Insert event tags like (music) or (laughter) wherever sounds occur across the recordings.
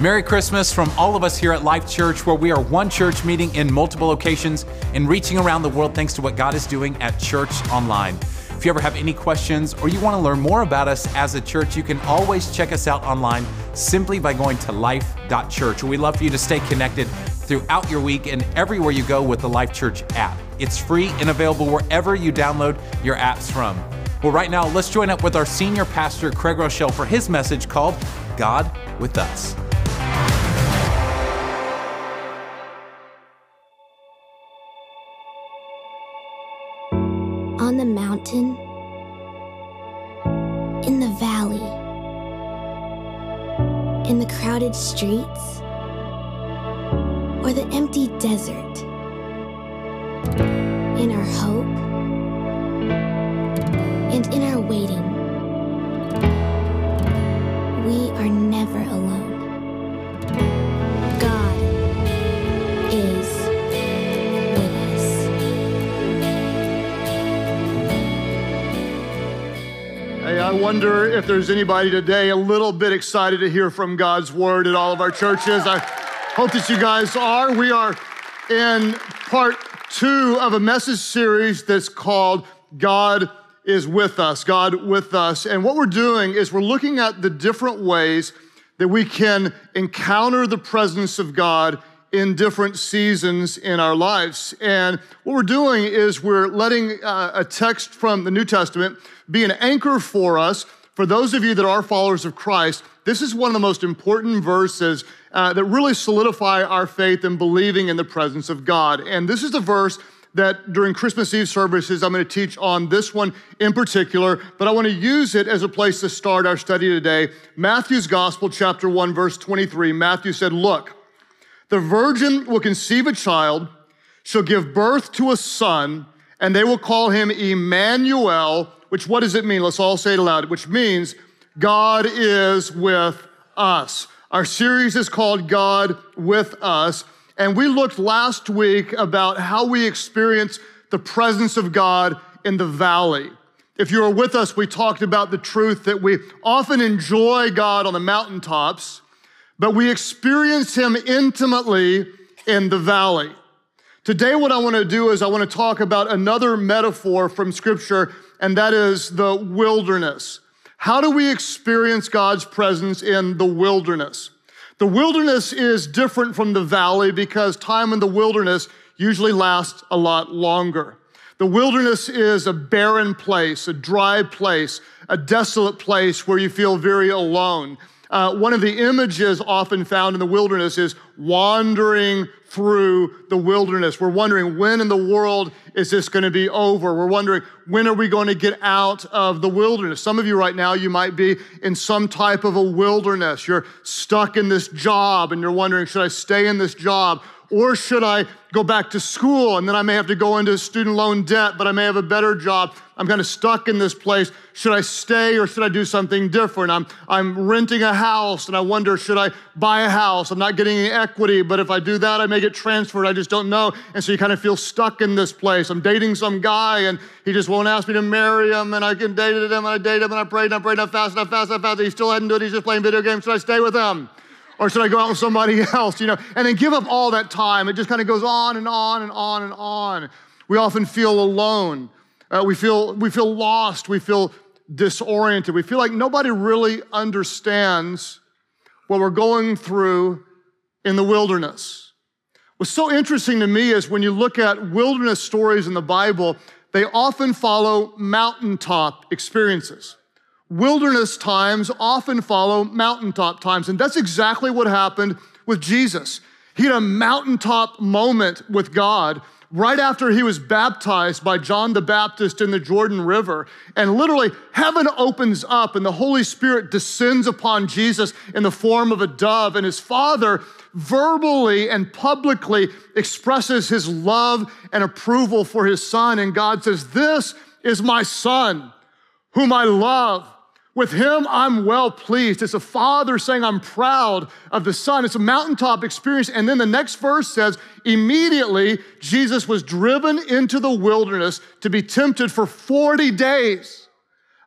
Merry Christmas from all of us here at Life Church, where we are one church meeting in multiple locations and reaching around the world thanks to what God is doing at Church Online. If you ever have any questions or you want to learn more about us as a church, you can always check us out online simply by going to life.church. We love for you to stay connected throughout your week and everywhere you go with the Life Church app. It's free and available wherever you download your apps from. Well, right now, let's join up with our senior pastor, Craig Groeschel, for his message called God with Us. Mountain, in the valley, in the crowded streets, or the empty desert, in our hope and in our waiting, we are never alone. Hey, I wonder if there's anybody today a little bit excited to hear from God's word at all of our churches. I hope that you guys are. We are in part two of a message series that's called God is with us, God with us. And what we're doing is we're looking at the different ways that we can encounter the presence of God in different seasons in our lives. And what we're doing is we're letting uh, a text from the New Testament be an anchor for us. For those of you that are followers of Christ, this is one of the most important verses uh, that really solidify our faith in believing in the presence of God. And this is the verse that during Christmas Eve services, I'm going to teach on this one in particular, but I want to use it as a place to start our study today. Matthew's Gospel, chapter 1, verse 23. Matthew said, Look, the virgin will conceive a child, shall give birth to a son, and they will call him Emmanuel, which what does it mean? Let's all say it aloud, which means God is with us. Our series is called God with Us, and we looked last week about how we experience the presence of God in the valley. If you were with us, we talked about the truth that we often enjoy God on the mountaintops, but we experience Him intimately in the valley. Today, what I want to do is I want to talk about another metaphor from Scripture, and that is the wilderness. How do we experience God's presence in the wilderness? The wilderness is different from the valley because time in the wilderness usually lasts a lot longer. The wilderness is a barren place, a dry place, a desolate place where you feel very alone. Uh, one of the images often found in the wilderness is wandering through the wilderness. We're wondering when in the world is this going to be over? We're wondering when are we going to get out of the wilderness? Some of you right now, you might be in some type of a wilderness. You're stuck in this job and you're wondering, should I stay in this job? Or should I go back to school and then I may have to go into student loan debt, but I may have a better job? I'm kind of stuck in this place. Should I stay or should I do something different? I'm, I'm renting a house and I wonder, should I buy a house? I'm not getting any equity, but if I do that, I may get transferred. I just don't know. And so you kind of feel stuck in this place. I'm dating some guy and he just won't ask me to marry him and I can date him and I date him and I prayed and I prayed and I fasted and I fasted and I fasted. He still hadn't do it. He's just playing video games. Should I stay with him? Or should I go out with somebody (laughs) else, you know, and then give up all that time? It just kind of goes on and on and on and on. We often feel alone. Uh, we, feel, we feel lost. We feel disoriented. We feel like nobody really understands what we're going through in the wilderness. What's so interesting to me is when you look at wilderness stories in the Bible, they often follow mountaintop experiences. Wilderness times often follow mountaintop times, and that's exactly what happened with Jesus. He had a mountaintop moment with God right after he was baptized by John the Baptist in the Jordan River. And literally, heaven opens up and the Holy Spirit descends upon Jesus in the form of a dove. And his father verbally and publicly expresses his love and approval for his son. And God says, This is my son, whom I love. With him, I'm well pleased. It's a father saying, I'm proud of the son. It's a mountaintop experience. And then the next verse says, immediately Jesus was driven into the wilderness to be tempted for 40 days.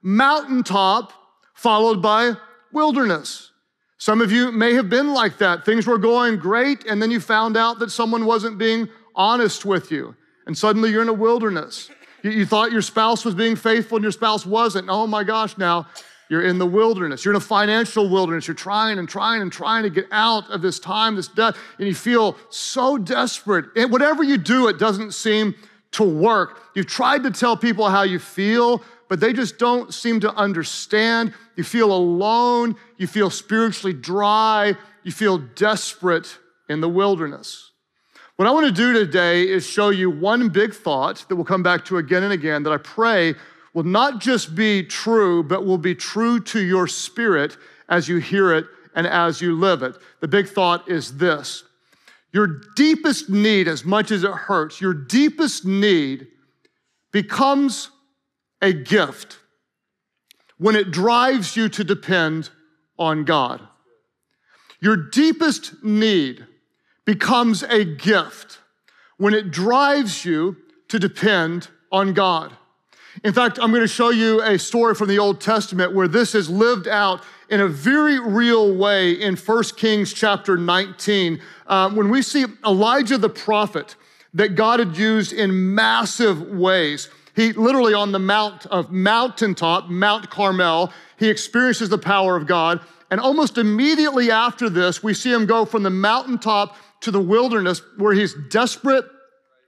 Mountaintop followed by wilderness. Some of you may have been like that. Things were going great, and then you found out that someone wasn't being honest with you, and suddenly you're in a wilderness. You, you thought your spouse was being faithful, and your spouse wasn't. Oh my gosh, now you're in the wilderness. You're in a financial wilderness. You're trying and trying and trying to get out of this time, this death, and you feel so desperate. And whatever you do, it doesn't seem to work. You've tried to tell people how you feel, but they just don't seem to understand. You feel alone. You feel spiritually dry. You feel desperate in the wilderness. What I want to do today is show you one big thought that we'll come back to again and again that I pray will not just be true, but will be true to your spirit as you hear it and as you live it. The big thought is this your deepest need, as much as it hurts, your deepest need becomes a gift when it drives you to depend on God. Your deepest need becomes a gift when it drives you to depend on God. In fact, I'm going to show you a story from the Old Testament where this is lived out in a very real way in 1 Kings chapter 19. Um, when we see Elijah the prophet that God had used in massive ways, he literally on the mount of mountaintop, Mount Carmel, he experiences the power of God. And almost immediately after this, we see him go from the mountaintop to the wilderness where he's desperate,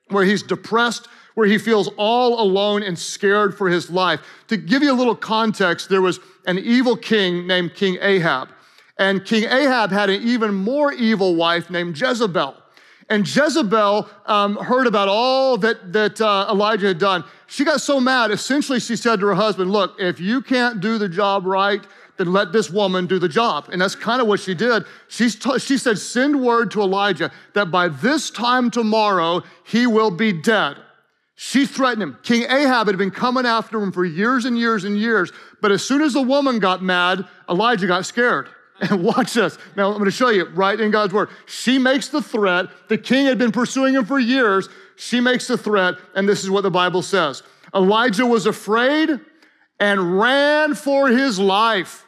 where he's depressed, where he feels all alone and scared for his life. To give you a little context, there was an evil king named King Ahab. And King Ahab had an even more evil wife named Jezebel. And Jezebel um, heard about all that, that uh, Elijah had done. She got so mad, essentially, she said to her husband, Look, if you can't do the job right, then let this woman do the job. And that's kind of what she did. She, t- she said, Send word to Elijah that by this time tomorrow, he will be dead. She threatened him. King Ahab had been coming after him for years and years and years. But as soon as the woman got mad, Elijah got scared. And (laughs) watch this. Now, I'm going to show you right in God's word. She makes the threat. The king had been pursuing him for years. She makes the threat, and this is what the Bible says Elijah was afraid and ran for his life.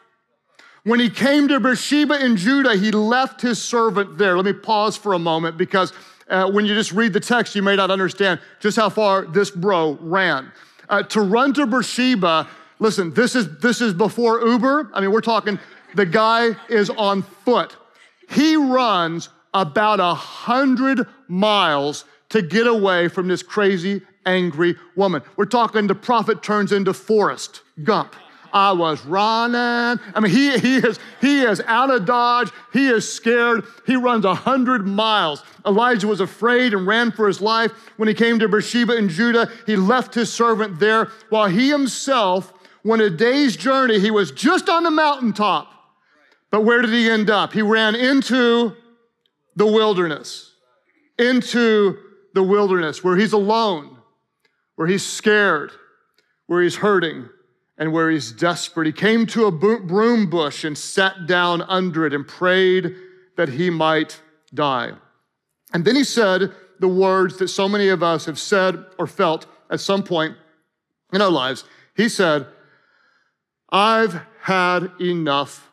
When he came to Beersheba in Judah, he left his servant there. Let me pause for a moment because uh, when you just read the text, you may not understand just how far this bro ran. Uh, to run to Beersheba, listen, this is, this is before Uber. I mean, we're talking, the guy is on foot. He runs about a hundred miles to get away from this crazy, angry woman. We're talking the prophet turns into Forrest Gump. I was running. I mean, he, he, is, he is out of Dodge. He is scared. He runs 100 miles. Elijah was afraid and ran for his life. When he came to Beersheba in Judah, he left his servant there while he himself went a day's journey. He was just on the mountaintop. But where did he end up? He ran into the wilderness, into the wilderness where he's alone, where he's scared, where he's hurting and where he's desperate. He came to a broom bush and sat down under it and prayed that he might die. And then he said the words that so many of us have said or felt at some point in our lives. He said, I've had enough,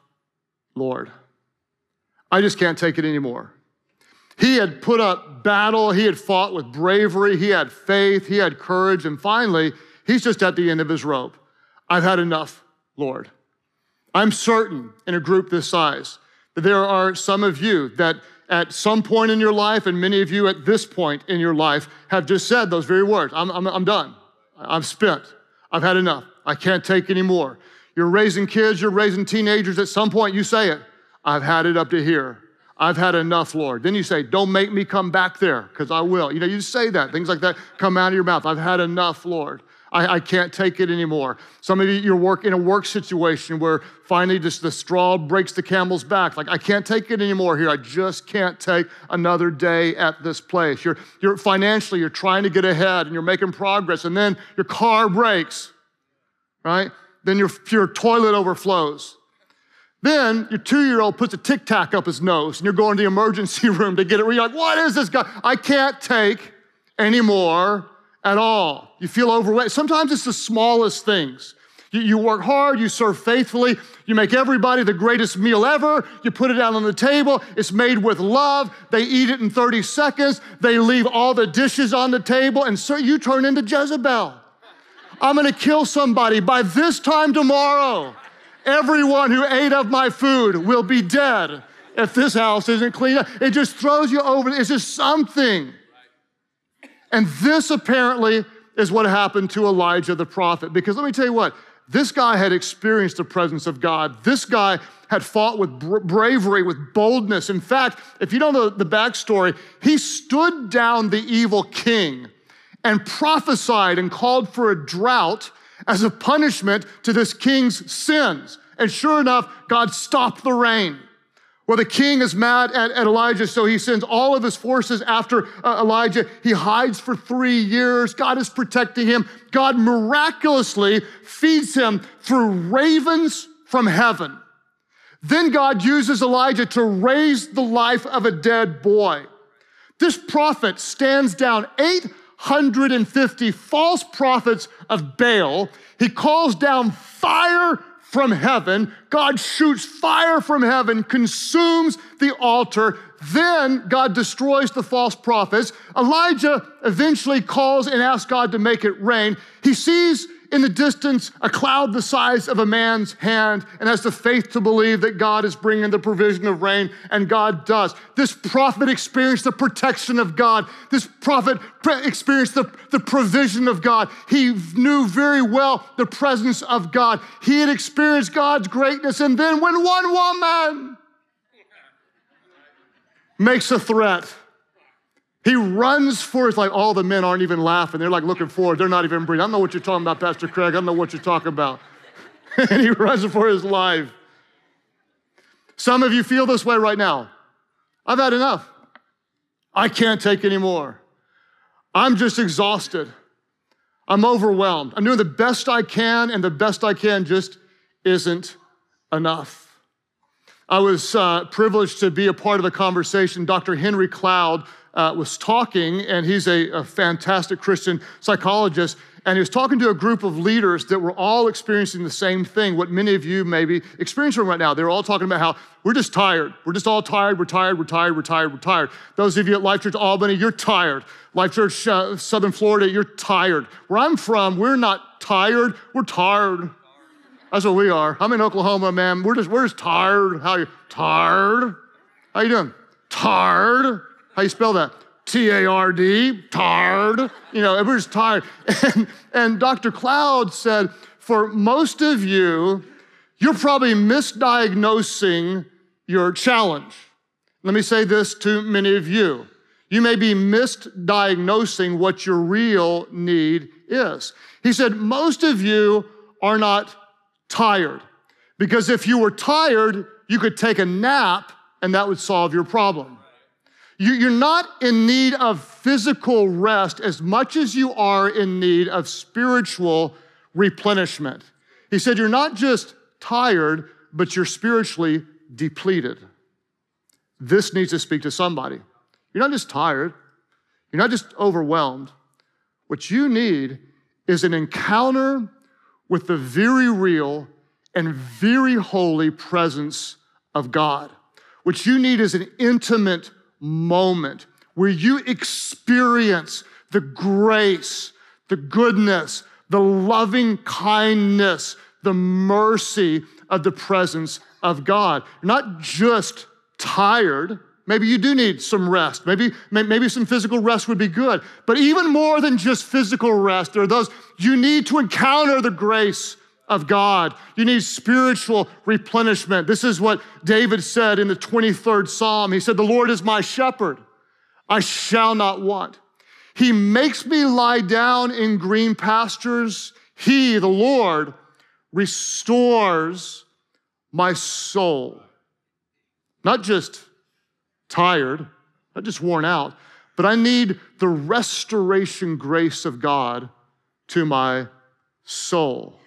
Lord. I just can't take it anymore. He had put up battle, he had fought with bravery, he had faith, he had courage, and finally, he's just at the end of his rope. I've had enough, Lord. I'm certain in a group this size that there are some of you that at some point in your life, and many of you at this point in your life, have just said those very words I'm, I'm, I'm done. I'm spent. I've had enough. I can't take anymore. You're raising kids, you're raising teenagers. At some point, you say it I've had it up to here. I've had enough, Lord. Then you say, Don't make me come back there, because I will. You know, you say that. Things like that come out of your mouth. I've had enough, Lord. I, I can't take it anymore. Some of you, you're work in a work situation where finally just the straw breaks the camel's back. Like, I can't take it anymore here. I just can't take another day at this place. You're, you're financially, you're trying to get ahead and you're making progress, and then your car breaks, right? Then your, your toilet overflows. Then your two year old puts a tic tac up his nose and you're going to the emergency (laughs) room to get it. You're like, what is this guy? I can't take anymore at all. You feel overwhelmed. Sometimes it's the smallest things. You, you work hard, you serve faithfully, you make everybody the greatest meal ever, you put it out on the table, it's made with love, they eat it in 30 seconds, they leave all the dishes on the table, and so you turn into Jezebel. I'm gonna kill somebody by this time tomorrow. Everyone who ate of my food will be dead if this house isn't cleaned up. It just throws you over. It's just something. And this apparently is what happened to Elijah the prophet. Because let me tell you what, this guy had experienced the presence of God. This guy had fought with bravery, with boldness. In fact, if you don't know the, the backstory, he stood down the evil king and prophesied and called for a drought as a punishment to this king's sins. And sure enough, God stopped the rain. Well, the king is mad at, at, Elijah, so he sends all of his forces after uh, Elijah. He hides for three years. God is protecting him. God miraculously feeds him through ravens from heaven. Then God uses Elijah to raise the life of a dead boy. This prophet stands down 850 false prophets of Baal. He calls down fire from heaven. God shoots fire from heaven, consumes the altar. Then God destroys the false prophets. Elijah eventually calls and asks God to make it rain. He sees in the distance a cloud the size of a man's hand and has the faith to believe that God is bringing the provision of rain, and God does. This prophet experienced the protection of God. This prophet experienced the, the provision of God. He knew very well the presence of God. He had experienced God's greatness, and then when one woman makes a threat, he runs for it like all the men aren't even laughing. They're like looking forward. They're not even breathing. I don't know what you're talking about, Pastor Craig. I don't know what you're talking about. (laughs) and he runs for his life. Some of you feel this way right now. I've had enough. I can't take anymore. I'm just exhausted. I'm overwhelmed. I'm doing the best I can, and the best I can just isn't enough. I was uh, privileged to be a part of a conversation. Dr. Henry Cloud uh, was talking, and he's a, a fantastic Christian psychologist, and he was talking to a group of leaders that were all experiencing the same thing, what many of you may be experiencing right now. They were all talking about how we're just tired. We're just all tired. We're tired. We're tired. We're tired. We're tired. Those of you at Life Church Albany, you're tired. Life Church uh, Southern Florida, you're tired. Where I'm from, we're not tired. We're tired. That's what we are. I'm in Oklahoma, man. We're just we're just tired. How you tired? How you doing? Tired. How you spell that? T A R D, tired. You know, everybody's tired. (laughs) And, and Dr. Cloud said, for most of you, you're probably misdiagnosing your challenge. Let me say this to many of you. You may be misdiagnosing what your real need is. He said, most of you are not tired because if you were tired, you could take a nap and that would solve your problem. You're not in need of physical rest as much as you are in need of spiritual replenishment. He said, You're not just tired, but you're spiritually depleted. This needs to speak to somebody. You're not just tired, you're not just overwhelmed. What you need is an encounter with the very real and very holy presence of God. What you need is an intimate moment where you experience the grace, the goodness, the loving kindness, the mercy of the presence of God. You're not just tired. Maybe you do need some rest. Maybe, maybe some physical rest would be good. But even more than just physical rest, there are those you need to encounter the grace of God. You need spiritual replenishment. This is what David said in the 23rd Psalm. He said, The Lord is my shepherd, I shall not want. He makes me lie down in green pastures. He, the Lord, restores my soul. Not just tired, not just worn out, but I need the restoration grace of God to my soul.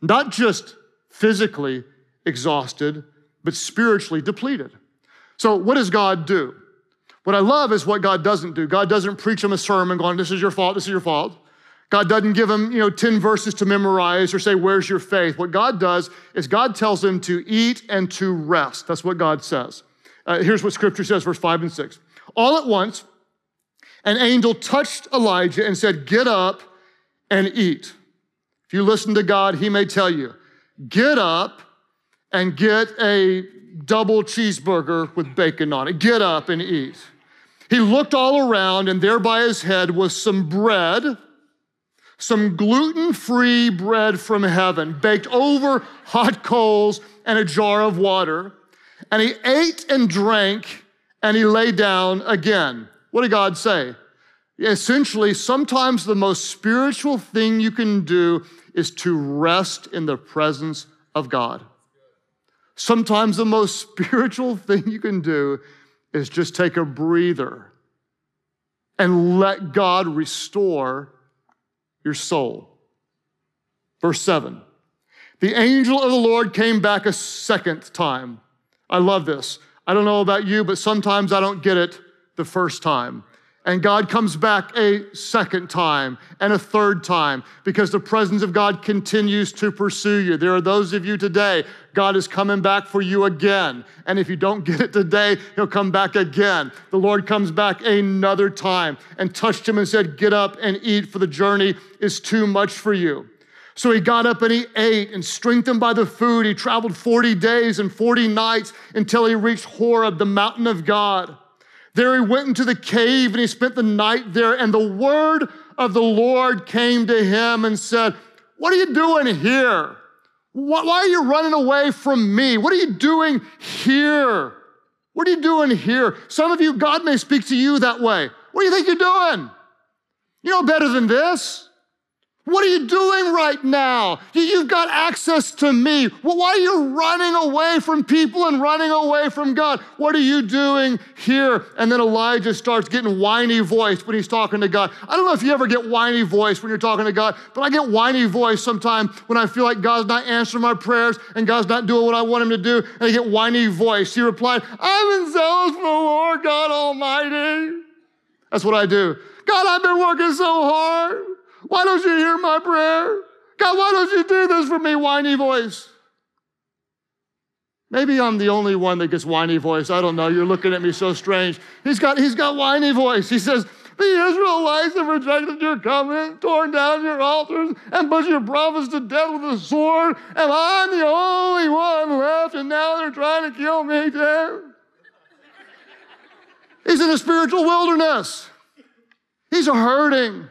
Not just physically exhausted, but spiritually depleted. So, what does God do? What I love is what God doesn't do. God doesn't preach him a sermon going, This is your fault, this is your fault. God doesn't give him, you know, 10 verses to memorize or say, Where's your faith? What God does is God tells him to eat and to rest. That's what God says. Uh, here's what scripture says, verse 5 and 6. All at once, an angel touched Elijah and said, Get up and eat. If you listen to God, he may tell you, Get up and get a double cheeseburger with bacon on it. Get up and eat. He looked all around, and there by his head was some bread, some gluten free bread from heaven, baked over hot coals and a jar of water. And he ate and drank, and he lay down again. What did God say? Essentially, sometimes the most spiritual thing you can do is to rest in the presence of God. Sometimes the most (laughs) spiritual thing you can do is just take a breather and let God restore your soul. Verse 7 The angel of the Lord came back a second time. I love this. I don't know about you, but sometimes I don't get it the first time. And God comes back a second time and a third time because the presence of God continues to pursue you. There are those of you today, God is coming back for you again. And if you don't get it today, He'll come back again. The Lord comes back another time and touched him and said, Get up and eat, for the journey is too much for you. So he got up and he ate, and strengthened by the food, he traveled 40 days and 40 nights until he reached Horeb, the mountain of God. There he went into the cave and he spent the night there. And the word of the Lord came to him and said, What are you doing here? Why are you running away from me? What are you doing here? What are you doing here? Some of you, God may speak to you that way. What do you think you're doing? You know better than this. What are you doing right now? You've got access to me. Well, why are you running away from people and running away from God? What are you doing here? And then Elijah starts getting whiny voice when he's talking to God. I don't know if you ever get whiny voice when you're talking to God, but I get whiny voice sometimes when I feel like God's not answering my prayers and God's not doing what I want him to do, and I get whiny voice. He replied, I'm in zealous for the Lord God Almighty. That's what I do. God, I've been working so hard. Why don't you hear my prayer? God, why don't you do this for me, whiny voice? Maybe I'm the only one that gets whiny voice. I don't know. You're looking at me so strange. He's got, he's got whiny voice. He says, The Israelites have rejected your covenant, torn down your altars, and put your prophets to death with a sword, and I'm the only one left, and now they're trying to kill me too. He's in a spiritual wilderness. He's a hurting.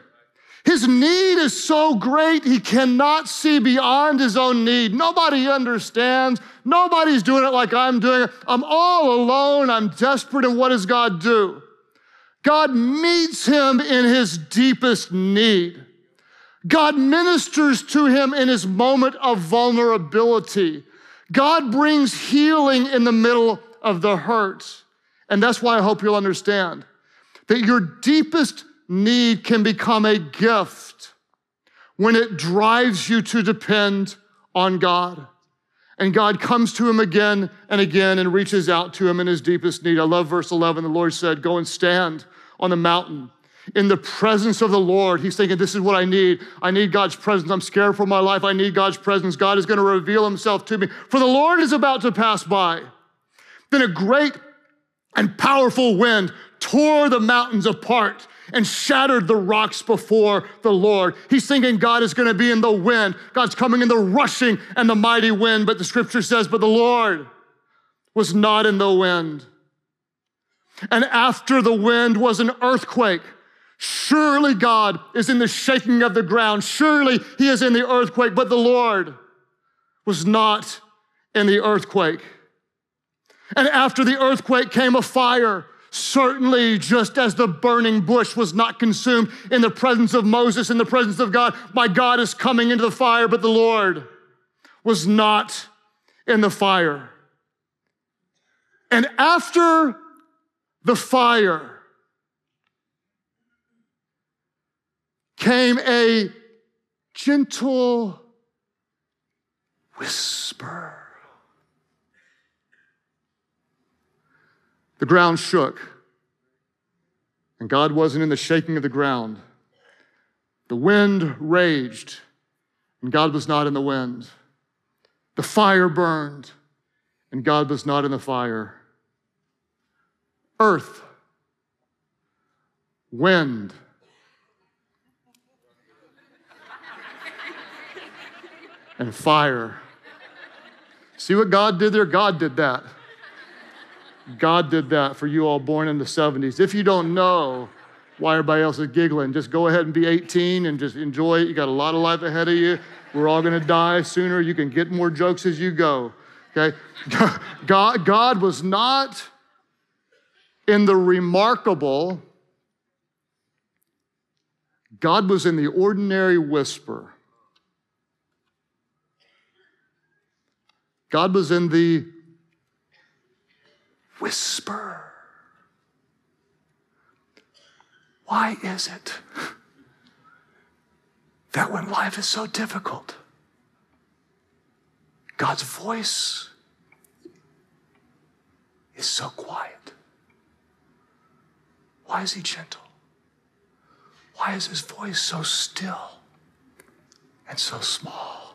His need is so great, he cannot see beyond his own need. Nobody understands. Nobody's doing it like I'm doing it. I'm all alone. I'm desperate. And what does God do? God meets him in his deepest need. God ministers to him in his moment of vulnerability. God brings healing in the middle of the hurt. And that's why I hope you'll understand that your deepest need can become a gift when it drives you to depend on God. And God comes to him again and again and reaches out to him in his deepest need. I love verse 11. The Lord said, Go and stand on the mountain in the presence of the Lord. He's thinking, This is what I need. I need God's presence. I'm scared for my life. I need God's presence. God is going to reveal himself to me. For the Lord is about to pass by. Then a great and powerful wind tore the mountains apart and shattered the rocks before the Lord. He's thinking God is going to be in the wind. God's coming in the rushing and the mighty wind. But the scripture says, but the Lord was not in the wind. And after the wind was an earthquake. Surely God is in the shaking of the ground. Surely He is in the earthquake, but the Lord was not in the earthquake. And after the earthquake came a fire Certainly, just as the burning bush was not consumed in the presence of Moses, in the presence of God, my God is coming into the fire, but the Lord was not in the fire. And after the fire came a gentle whisper. The ground shook, and God wasn't in the shaking of the ground. The wind raged, and God was not in the wind. The fire burned, and God was not in the fire. Earth, wind, and fire. See what God did there? God did that. God did that for you all born in the 70s. If you don't know why everybody else is giggling, just go ahead and be 18 and just enjoy it. You got a lot of life ahead of you. We're all going to die sooner. You can get more jokes as you go. Okay? (laughs) God, God was not in the remarkable, God was in the ordinary whisper. God was in the whisper. Why is it that when life is so difficult, God's voice is so quiet? Why is he gentle? Why is his voice so still and so small?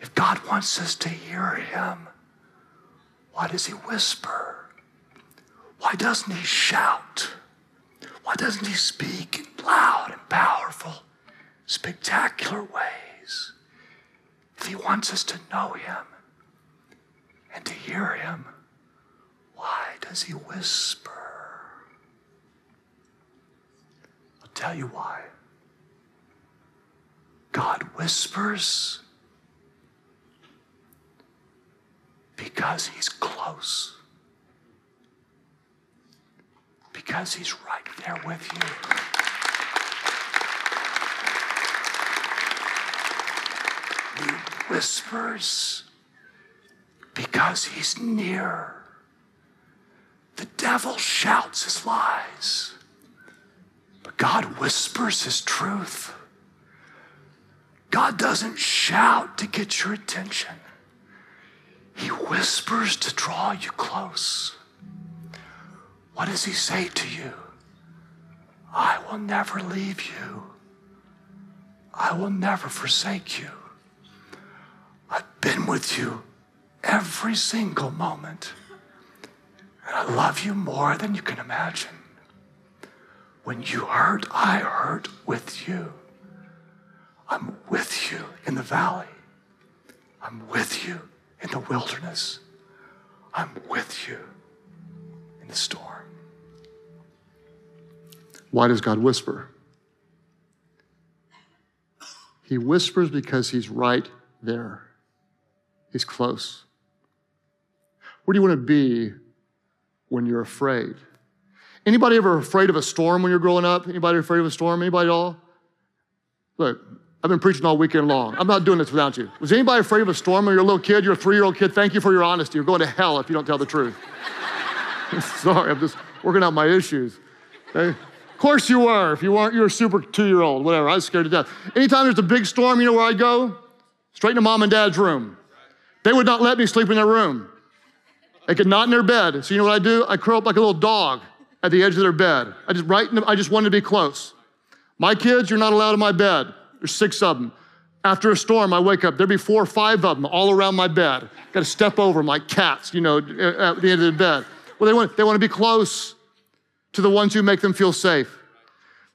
If God wants us to hear him, why does he whisper? Why doesn't he shout? Why doesn't he speak in loud and powerful, spectacular ways? If he wants us to know him and to hear him, why does he whisper? I'll tell you why. God whispers because he's close. Because he's right there with you. He whispers because he's near. The devil shouts his lies, but God whispers his truth. God doesn't shout to get your attention. He whispers to draw you close. What does he say to you? I will never leave you. I will never forsake you. I've been with you every single moment. And I love you more than you can imagine. When you hurt, I hurt with you. I'm with you in the valley. I'm with you in the wilderness. I'm with you in the storm. Why does God whisper? He whispers because he's right there. He's close. Where do you want to be when you're afraid? Anybody ever afraid of a storm when you're growing up? Anybody afraid of a storm? Anybody at all? Look, I've been preaching all weekend long. I'm not doing this without you. Was anybody afraid of a storm when you're a little kid? You're a three year old kid. Thank you for your honesty. You're going to hell if you don't tell the truth. (laughs) Sorry, I'm just working out my issues. Okay? Of course you were. If you weren't, you're a super two year old, whatever. I was scared to death. Anytime there's a big storm, you know where I go? Straight to mom and dad's room. They would not let me sleep in their room. They could not in their bed. So you know what I do? I curl up like a little dog at the edge of their bed. I just right. The, I just wanted to be close. My kids, you're not allowed in my bed. There's six of them. After a storm, I wake up, there'd be four or five of them all around my bed. Got to step over them like cats, you know, at the end of the bed. Well, they want, they want to be close to the ones who make them feel safe.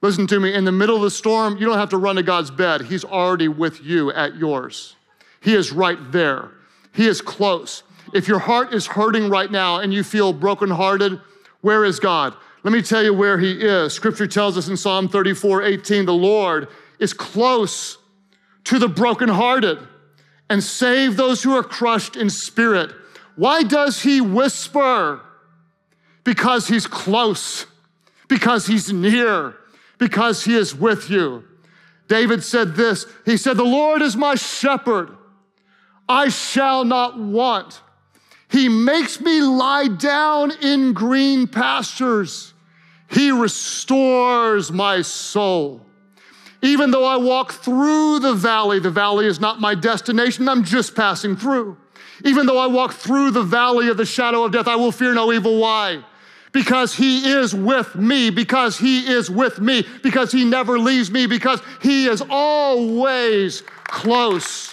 Listen to me, in the middle of the storm, you don't have to run to God's bed. He's already with you at yours. He is right there. He is close. If your heart is hurting right now and you feel brokenhearted, where is God? Let me tell you where He is. Scripture tells us in Psalm 34 18, the Lord is close to the brokenhearted and save those who are crushed in spirit. Why does he whisper? Because he's close, because he's near, because he is with you. David said this He said, The Lord is my shepherd, I shall not want. He makes me lie down in green pastures. He restores my soul. Even though I walk through the valley, the valley is not my destination, I'm just passing through. Even though I walk through the valley of the shadow of death, I will fear no evil. Why? because he is with me, because he is with me, because he never leaves me, because he is always close.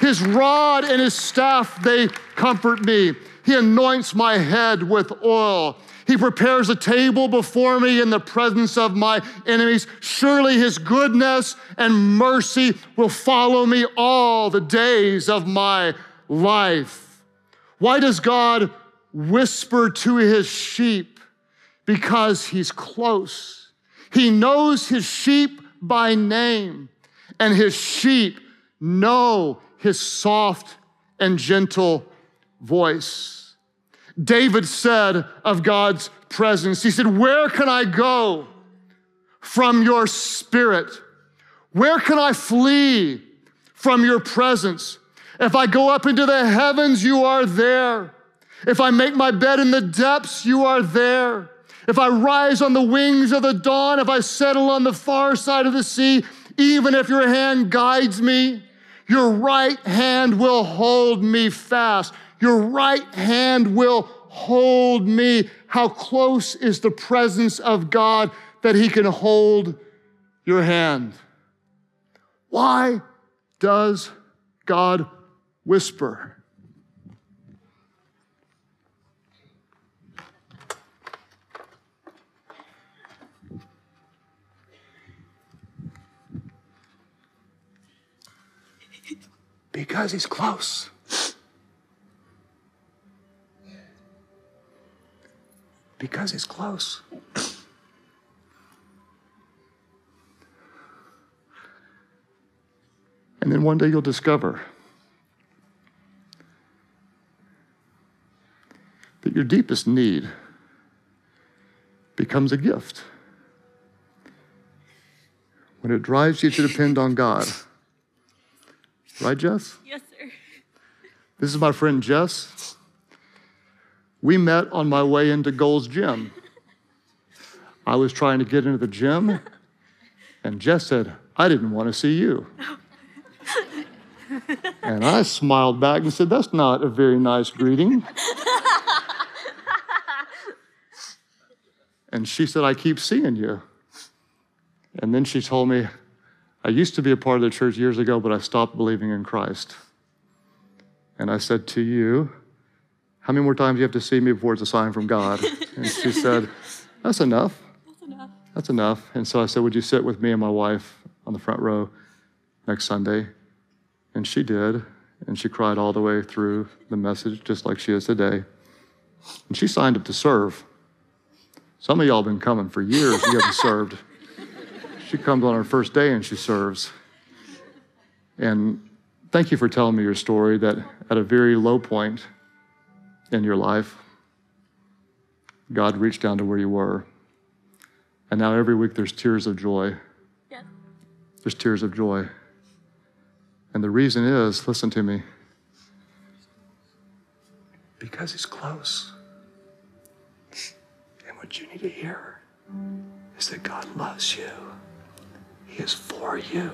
His rod and his staff, they comfort me. He anoints my head with oil. He prepares a table before me in the presence of my enemies. Surely his goodness and mercy will follow me all the days of my life. Why does God whisper to his sheep? Because he's close. He knows his sheep by name, and his sheep know his soft and gentle voice. David said of God's presence, He said, Where can I go from your spirit? Where can I flee from your presence? If I go up into the heavens, you are there. If I make my bed in the depths, you are there. If I rise on the wings of the dawn, if I settle on the far side of the sea, even if your hand guides me, your right hand will hold me fast. Your right hand will hold me. How close is the presence of God that He can hold your hand? Why does God whisper? Because He's close. Because he's close. And then one day you'll discover that your deepest need becomes a gift when it drives you to depend on God. (laughs) Right, Jess? Yes, sir. This is my friend Jess. We met on my way into Gold's Gym. (laughs) I was trying to get into the gym, and Jess said, I didn't want to see you. (laughs) And I smiled back and said, That's not a very nice greeting. (laughs) And she said, I keep seeing you. And then she told me, I used to be a part of the church years ago, but I stopped believing in Christ. And I said, To you, how many more times do you have to see me before it's a sign from God? (laughs) And she said, That's enough. That's enough. That's enough. And so I said, Would you sit with me and my wife on the front row next Sunday? And she did. And she cried all the way through the message, just like she is today. And she signed up to serve. Some of y'all been coming for years, you haven't served. (laughs) She comes on her first day and she serves. And thank you for telling me your story that at a very low point in your life, God reached down to where you were. And now every week there's tears of joy. Yes. There's tears of joy. And the reason is listen to me because He's close. And what you need to hear is that God loves you, He is for you.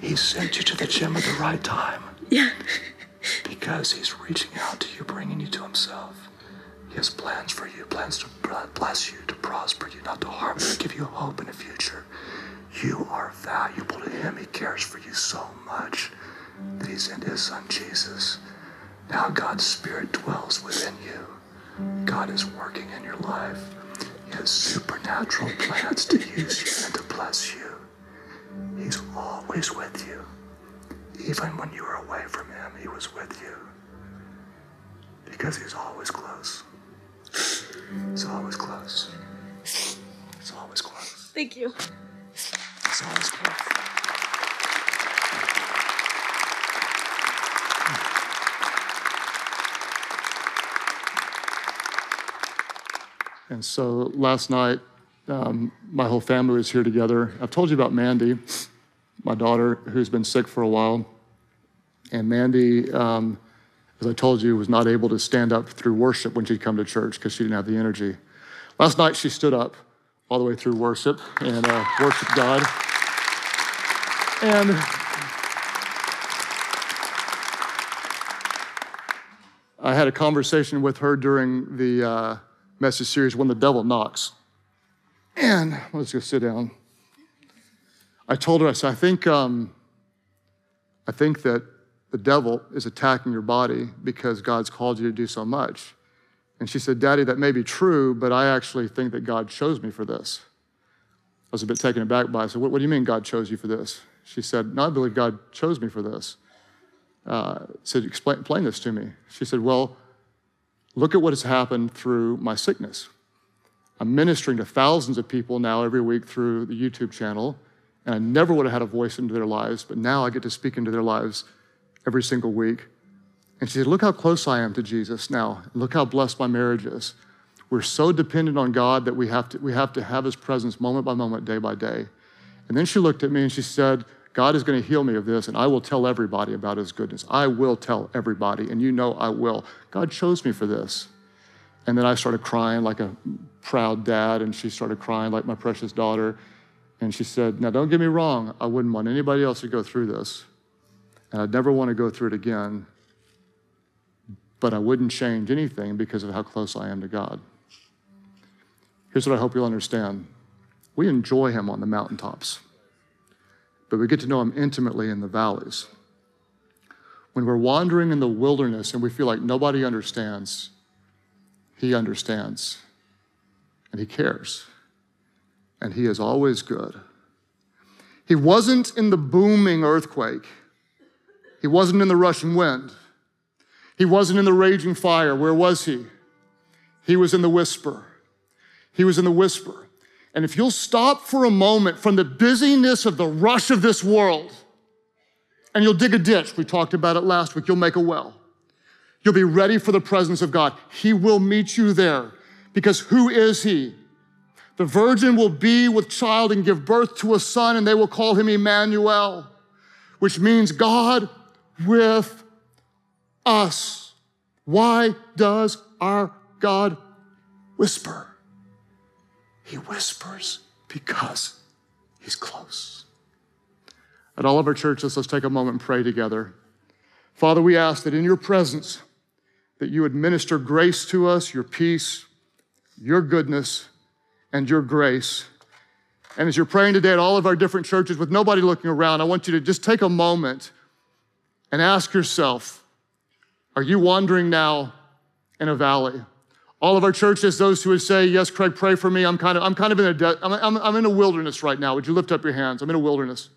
He sent you to the gym at the right time Yeah. Because he's reaching out to you, bringing you to himself. He has plans for you, plans to bless you, to prosper you, not to harm you, to give you hope in the future. You are valuable to him. He cares for you so much that he sent his son Jesus. Now God's spirit dwells within you. God is working in your life. He has supernatural plans to use you and to bless you. He's always with you. Even when you were away from him, he was with you. Because he's always close. He's always close. He's always close. Thank you. He's always close. And so last night, um, my whole family was here together. I've told you about Mandy, my daughter, who's been sick for a while. And Mandy, um, as I told you, was not able to stand up through worship when she'd come to church because she didn't have the energy. Last night, she stood up all the way through worship and uh, worshiped God. And I had a conversation with her during the uh, message series, When the Devil Knocks. And let's go sit down. I told her, I said, I think, um, I think that the devil is attacking your body because God's called you to do so much. And she said, Daddy, that may be true, but I actually think that God chose me for this. I was a bit taken aback by it. I said, What, what do you mean God chose you for this? She said, No, I believe God chose me for this. Uh, said, explain, explain this to me. She said, Well, look at what has happened through my sickness. I'm ministering to thousands of people now every week through the YouTube channel, and I never would have had a voice into their lives, but now I get to speak into their lives every single week. And she said, Look how close I am to Jesus now. Look how blessed my marriage is. We're so dependent on God that we have to, we have, to have His presence moment by moment, day by day. And then she looked at me and she said, God is going to heal me of this, and I will tell everybody about His goodness. I will tell everybody, and you know I will. God chose me for this. And then I started crying like a proud dad, and she started crying like my precious daughter. And she said, Now, don't get me wrong, I wouldn't want anybody else to go through this. And I'd never want to go through it again. But I wouldn't change anything because of how close I am to God. Here's what I hope you'll understand we enjoy Him on the mountaintops, but we get to know Him intimately in the valleys. When we're wandering in the wilderness and we feel like nobody understands, He understands and He cares. And He is always good. He wasn't in the booming earthquake, He wasn't in the rushing wind, He wasn't in the raging fire. Where was He? He was in the whisper. He was in the whisper. And if you'll stop for a moment from the busyness of the rush of this world, and you'll dig a ditch, we talked about it last week, you'll make a well. You'll be ready for the presence of God. He will meet you there because who is He? The virgin will be with child and give birth to a son, and they will call him Emmanuel, which means God with us. Why does our God whisper? He whispers because he's close. At all of our churches, let's take a moment and pray together. Father, we ask that in your presence, that you administer grace to us, your peace, your goodness, and your grace. And as you're praying today at all of our different churches with nobody looking around, I want you to just take a moment and ask yourself, are you wandering now in a valley? All of our churches, those who would say, Yes, Craig, pray for me. I'm kind of, I'm kind of in a, de- I'm, I'm, I'm in a wilderness right now. Would you lift up your hands? I'm in a wilderness.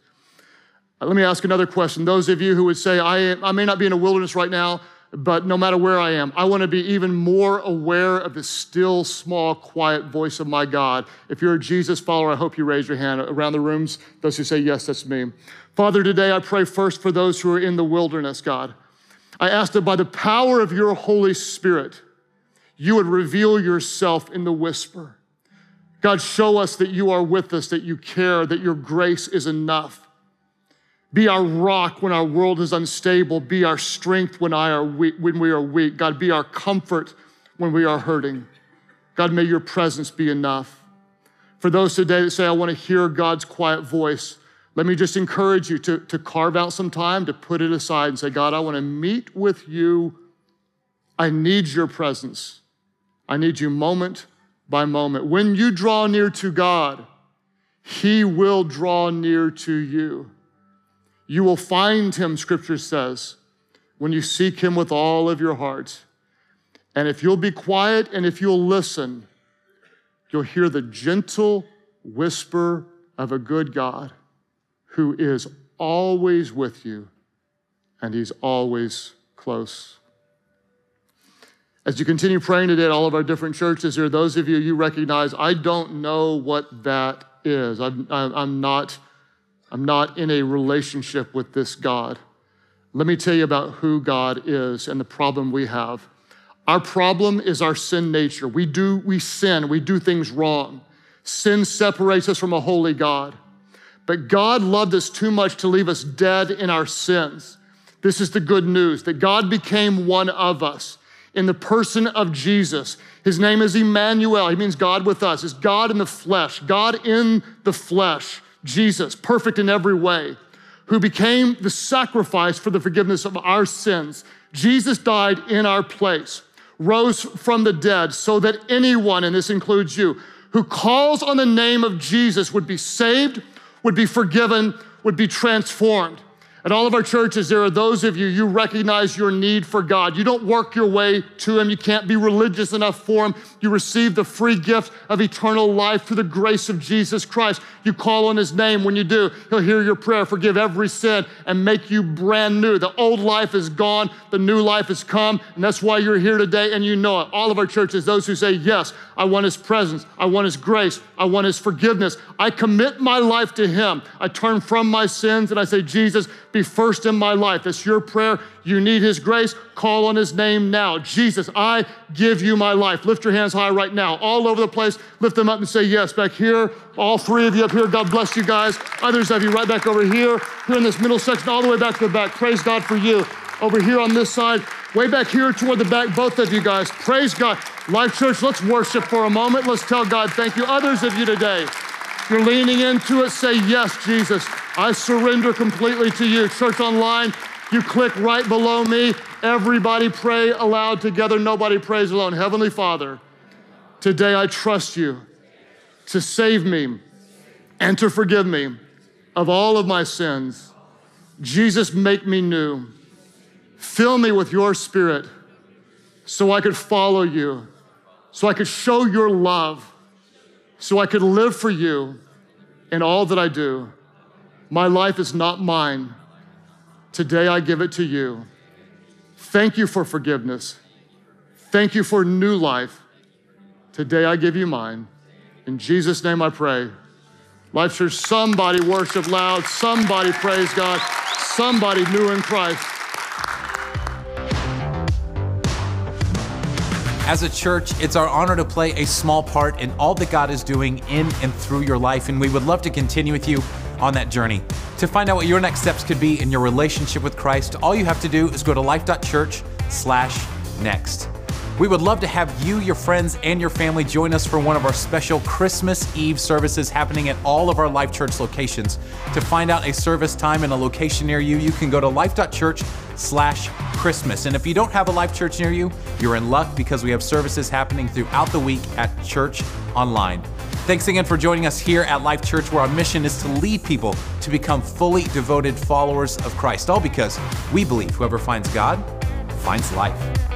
Uh, let me ask another question. Those of you who would say, I, I may not be in a wilderness right now, but no matter where I am, I want to be even more aware of the still, small, quiet voice of my God. If you're a Jesus follower, I hope you raise your hand around the rooms. Those who say, Yes, that's me. Father, today I pray first for those who are in the wilderness, God. I ask that by the power of your Holy Spirit, you would reveal yourself in the whisper. God, show us that you are with us, that you care, that your grace is enough. Be our rock when our world is unstable. Be our strength when, I are weak, when we are weak. God, be our comfort when we are hurting. God, may your presence be enough. For those today that say, I want to hear God's quiet voice, let me just encourage you to, to carve out some time to put it aside and say, God, I want to meet with you. I need your presence. I need you moment by moment. When you draw near to God, He will draw near to you. You will find Him, Scripture says, when you seek Him with all of your heart. And if you'll be quiet and if you'll listen, you'll hear the gentle whisper of a good God who is always with you and He's always close. As you continue praying today at all of our different churches, there are those of you you recognize, I don't know what that is. I'm, I'm, not, I'm not in a relationship with this God. Let me tell you about who God is and the problem we have. Our problem is our sin nature. We do, we sin, we do things wrong. Sin separates us from a holy God. But God loved us too much to leave us dead in our sins. This is the good news that God became one of us in the person of Jesus. His name is Emmanuel. He means God with us. It's God in the flesh, God in the flesh, Jesus, perfect in every way, who became the sacrifice for the forgiveness of our sins. Jesus died in our place, rose from the dead, so that anyone, and this includes you, who calls on the name of Jesus would be saved, would be forgiven, would be transformed. At all of our churches, there are those of you, you recognize your need for God. You don't work your way to Him. You can't be religious enough for Him. You receive the free gift of eternal life through the grace of Jesus Christ. You call on His name. When you do, He'll hear your prayer, forgive every sin, and make you brand new. The old life is gone, the new life has come, and that's why you're here today and you know it. All of our churches, those who say, Yes, I want His presence, I want His grace, I want His forgiveness. I commit my life to Him. I turn from my sins and I say, Jesus, be first in my life. It's your prayer. You need His grace. Call on His name now. Jesus, I give you my life. Lift your hands high right now, all over the place. Lift them up and say yes. Back here, all three of you up here. God bless you guys. Others of you right back over here, here in this middle section, all the way back to the back. Praise God for you. Over here on this side, way back here toward the back, both of you guys. Praise God. Life Church, let's worship for a moment. Let's tell God thank you. Others of you today, you're leaning into it. Say, Yes, Jesus, I surrender completely to you. Church Online, you click right below me. Everybody pray aloud together. Nobody prays alone. Heavenly Father, today I trust you to save me and to forgive me of all of my sins. Jesus, make me new. Fill me with your spirit so I could follow you, so I could show your love, so I could live for you in all that I do. My life is not mine. Today I give it to you. Thank you for forgiveness. Thank you for new life. Today I give you mine. In Jesus' name I pray. Life Church, somebody worship loud, somebody praise God, somebody new in Christ. As a church, it's our honor to play a small part in all that God is doing in and through your life, and we would love to continue with you on that journey. To find out what your next steps could be in your relationship with Christ, all you have to do is go to life.church/next. We would love to have you, your friends, and your family join us for one of our special Christmas Eve services happening at all of our Life Church locations. To find out a service time and a location near you, you can go to life.church slash Christmas. And if you don't have a Life Church near you, you're in luck because we have services happening throughout the week at Church Online. Thanks again for joining us here at Life Church, where our mission is to lead people to become fully devoted followers of Christ, all because we believe whoever finds God finds life.